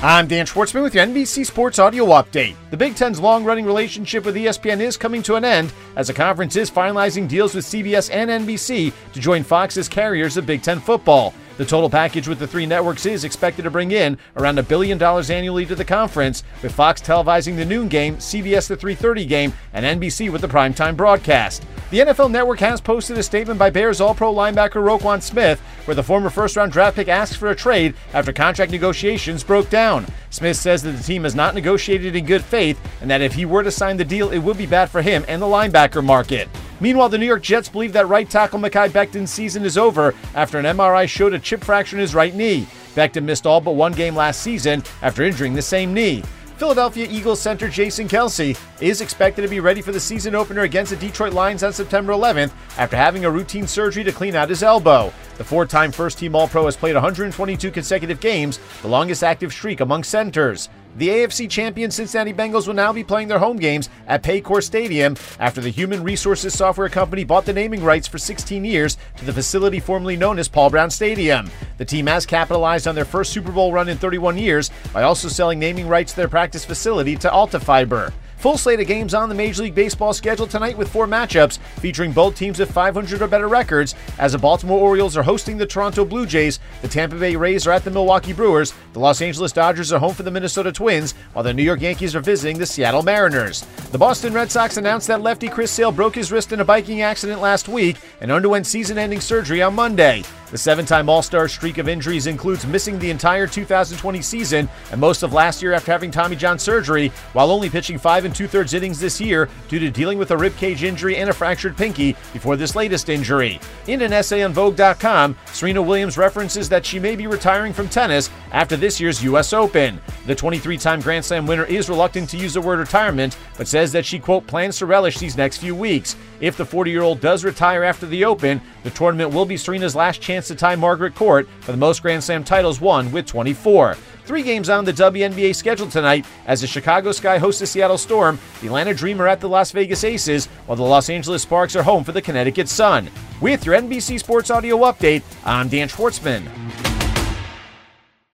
I'm Dan Schwartzman with your NBC Sports Audio Update. The Big Ten's long running relationship with ESPN is coming to an end as the conference is finalizing deals with CBS and NBC to join Fox's carriers of Big Ten football. The total package with the three networks is expected to bring in around a billion dollars annually to the conference, with Fox televising the noon game, CBS the 3:30 game, and NBC with the primetime broadcast. The NFL Network has posted a statement by Bears All-Pro linebacker Roquan Smith, where the former first-round draft pick asks for a trade after contract negotiations broke down. Smith says that the team has not negotiated in good faith, and that if he were to sign the deal, it would be bad for him and the linebacker market. Meanwhile, the New York Jets believe that right tackle Mekhi Becton's season is over after an MRI showed a chip fracture in his right knee. Becton missed all but one game last season after injuring the same knee. Philadelphia Eagles center Jason Kelce is expected to be ready for the season opener against the Detroit Lions on September 11th after having a routine surgery to clean out his elbow. The four time first team All Pro has played 122 consecutive games, the longest active streak among centers. The AFC champion Cincinnati Bengals will now be playing their home games at Paycor Stadium after the human resources software company bought the naming rights for 16 years to the facility formerly known as Paul Brown Stadium. The team has capitalized on their first Super Bowl run in 31 years by also selling naming rights to their practice facility to Altafiber. Full slate of games on the Major League Baseball schedule tonight with four matchups featuring both teams with 500 or better records. As the Baltimore Orioles are hosting the Toronto Blue Jays, the Tampa Bay Rays are at the Milwaukee Brewers, the Los Angeles Dodgers are home for the Minnesota Twins, while the New York Yankees are visiting the Seattle Mariners. The Boston Red Sox announced that lefty Chris Sale broke his wrist in a biking accident last week and underwent season ending surgery on Monday. The seven time All Star streak of injuries includes missing the entire 2020 season and most of last year after having Tommy John surgery, while only pitching five and two thirds innings this year due to dealing with a rib cage injury and a fractured pinky before this latest injury. In an essay on Vogue.com, Serena Williams references that she may be retiring from tennis after this year's U.S. Open. The 23 time Grand Slam winner is reluctant to use the word retirement, but says that she, quote, plans to relish these next few weeks. If the 40 year old does retire after the Open, the tournament will be Serena's last chance to tie Margaret Court for the most Grand Slam titles won with 24. Three games on the WNBA schedule tonight as the Chicago Sky host the Seattle Storm, the Atlanta Dream are at the Las Vegas Aces, while the Los Angeles Sparks are home for the Connecticut Sun. With your NBC Sports Audio Update, I'm Dan Schwartzman.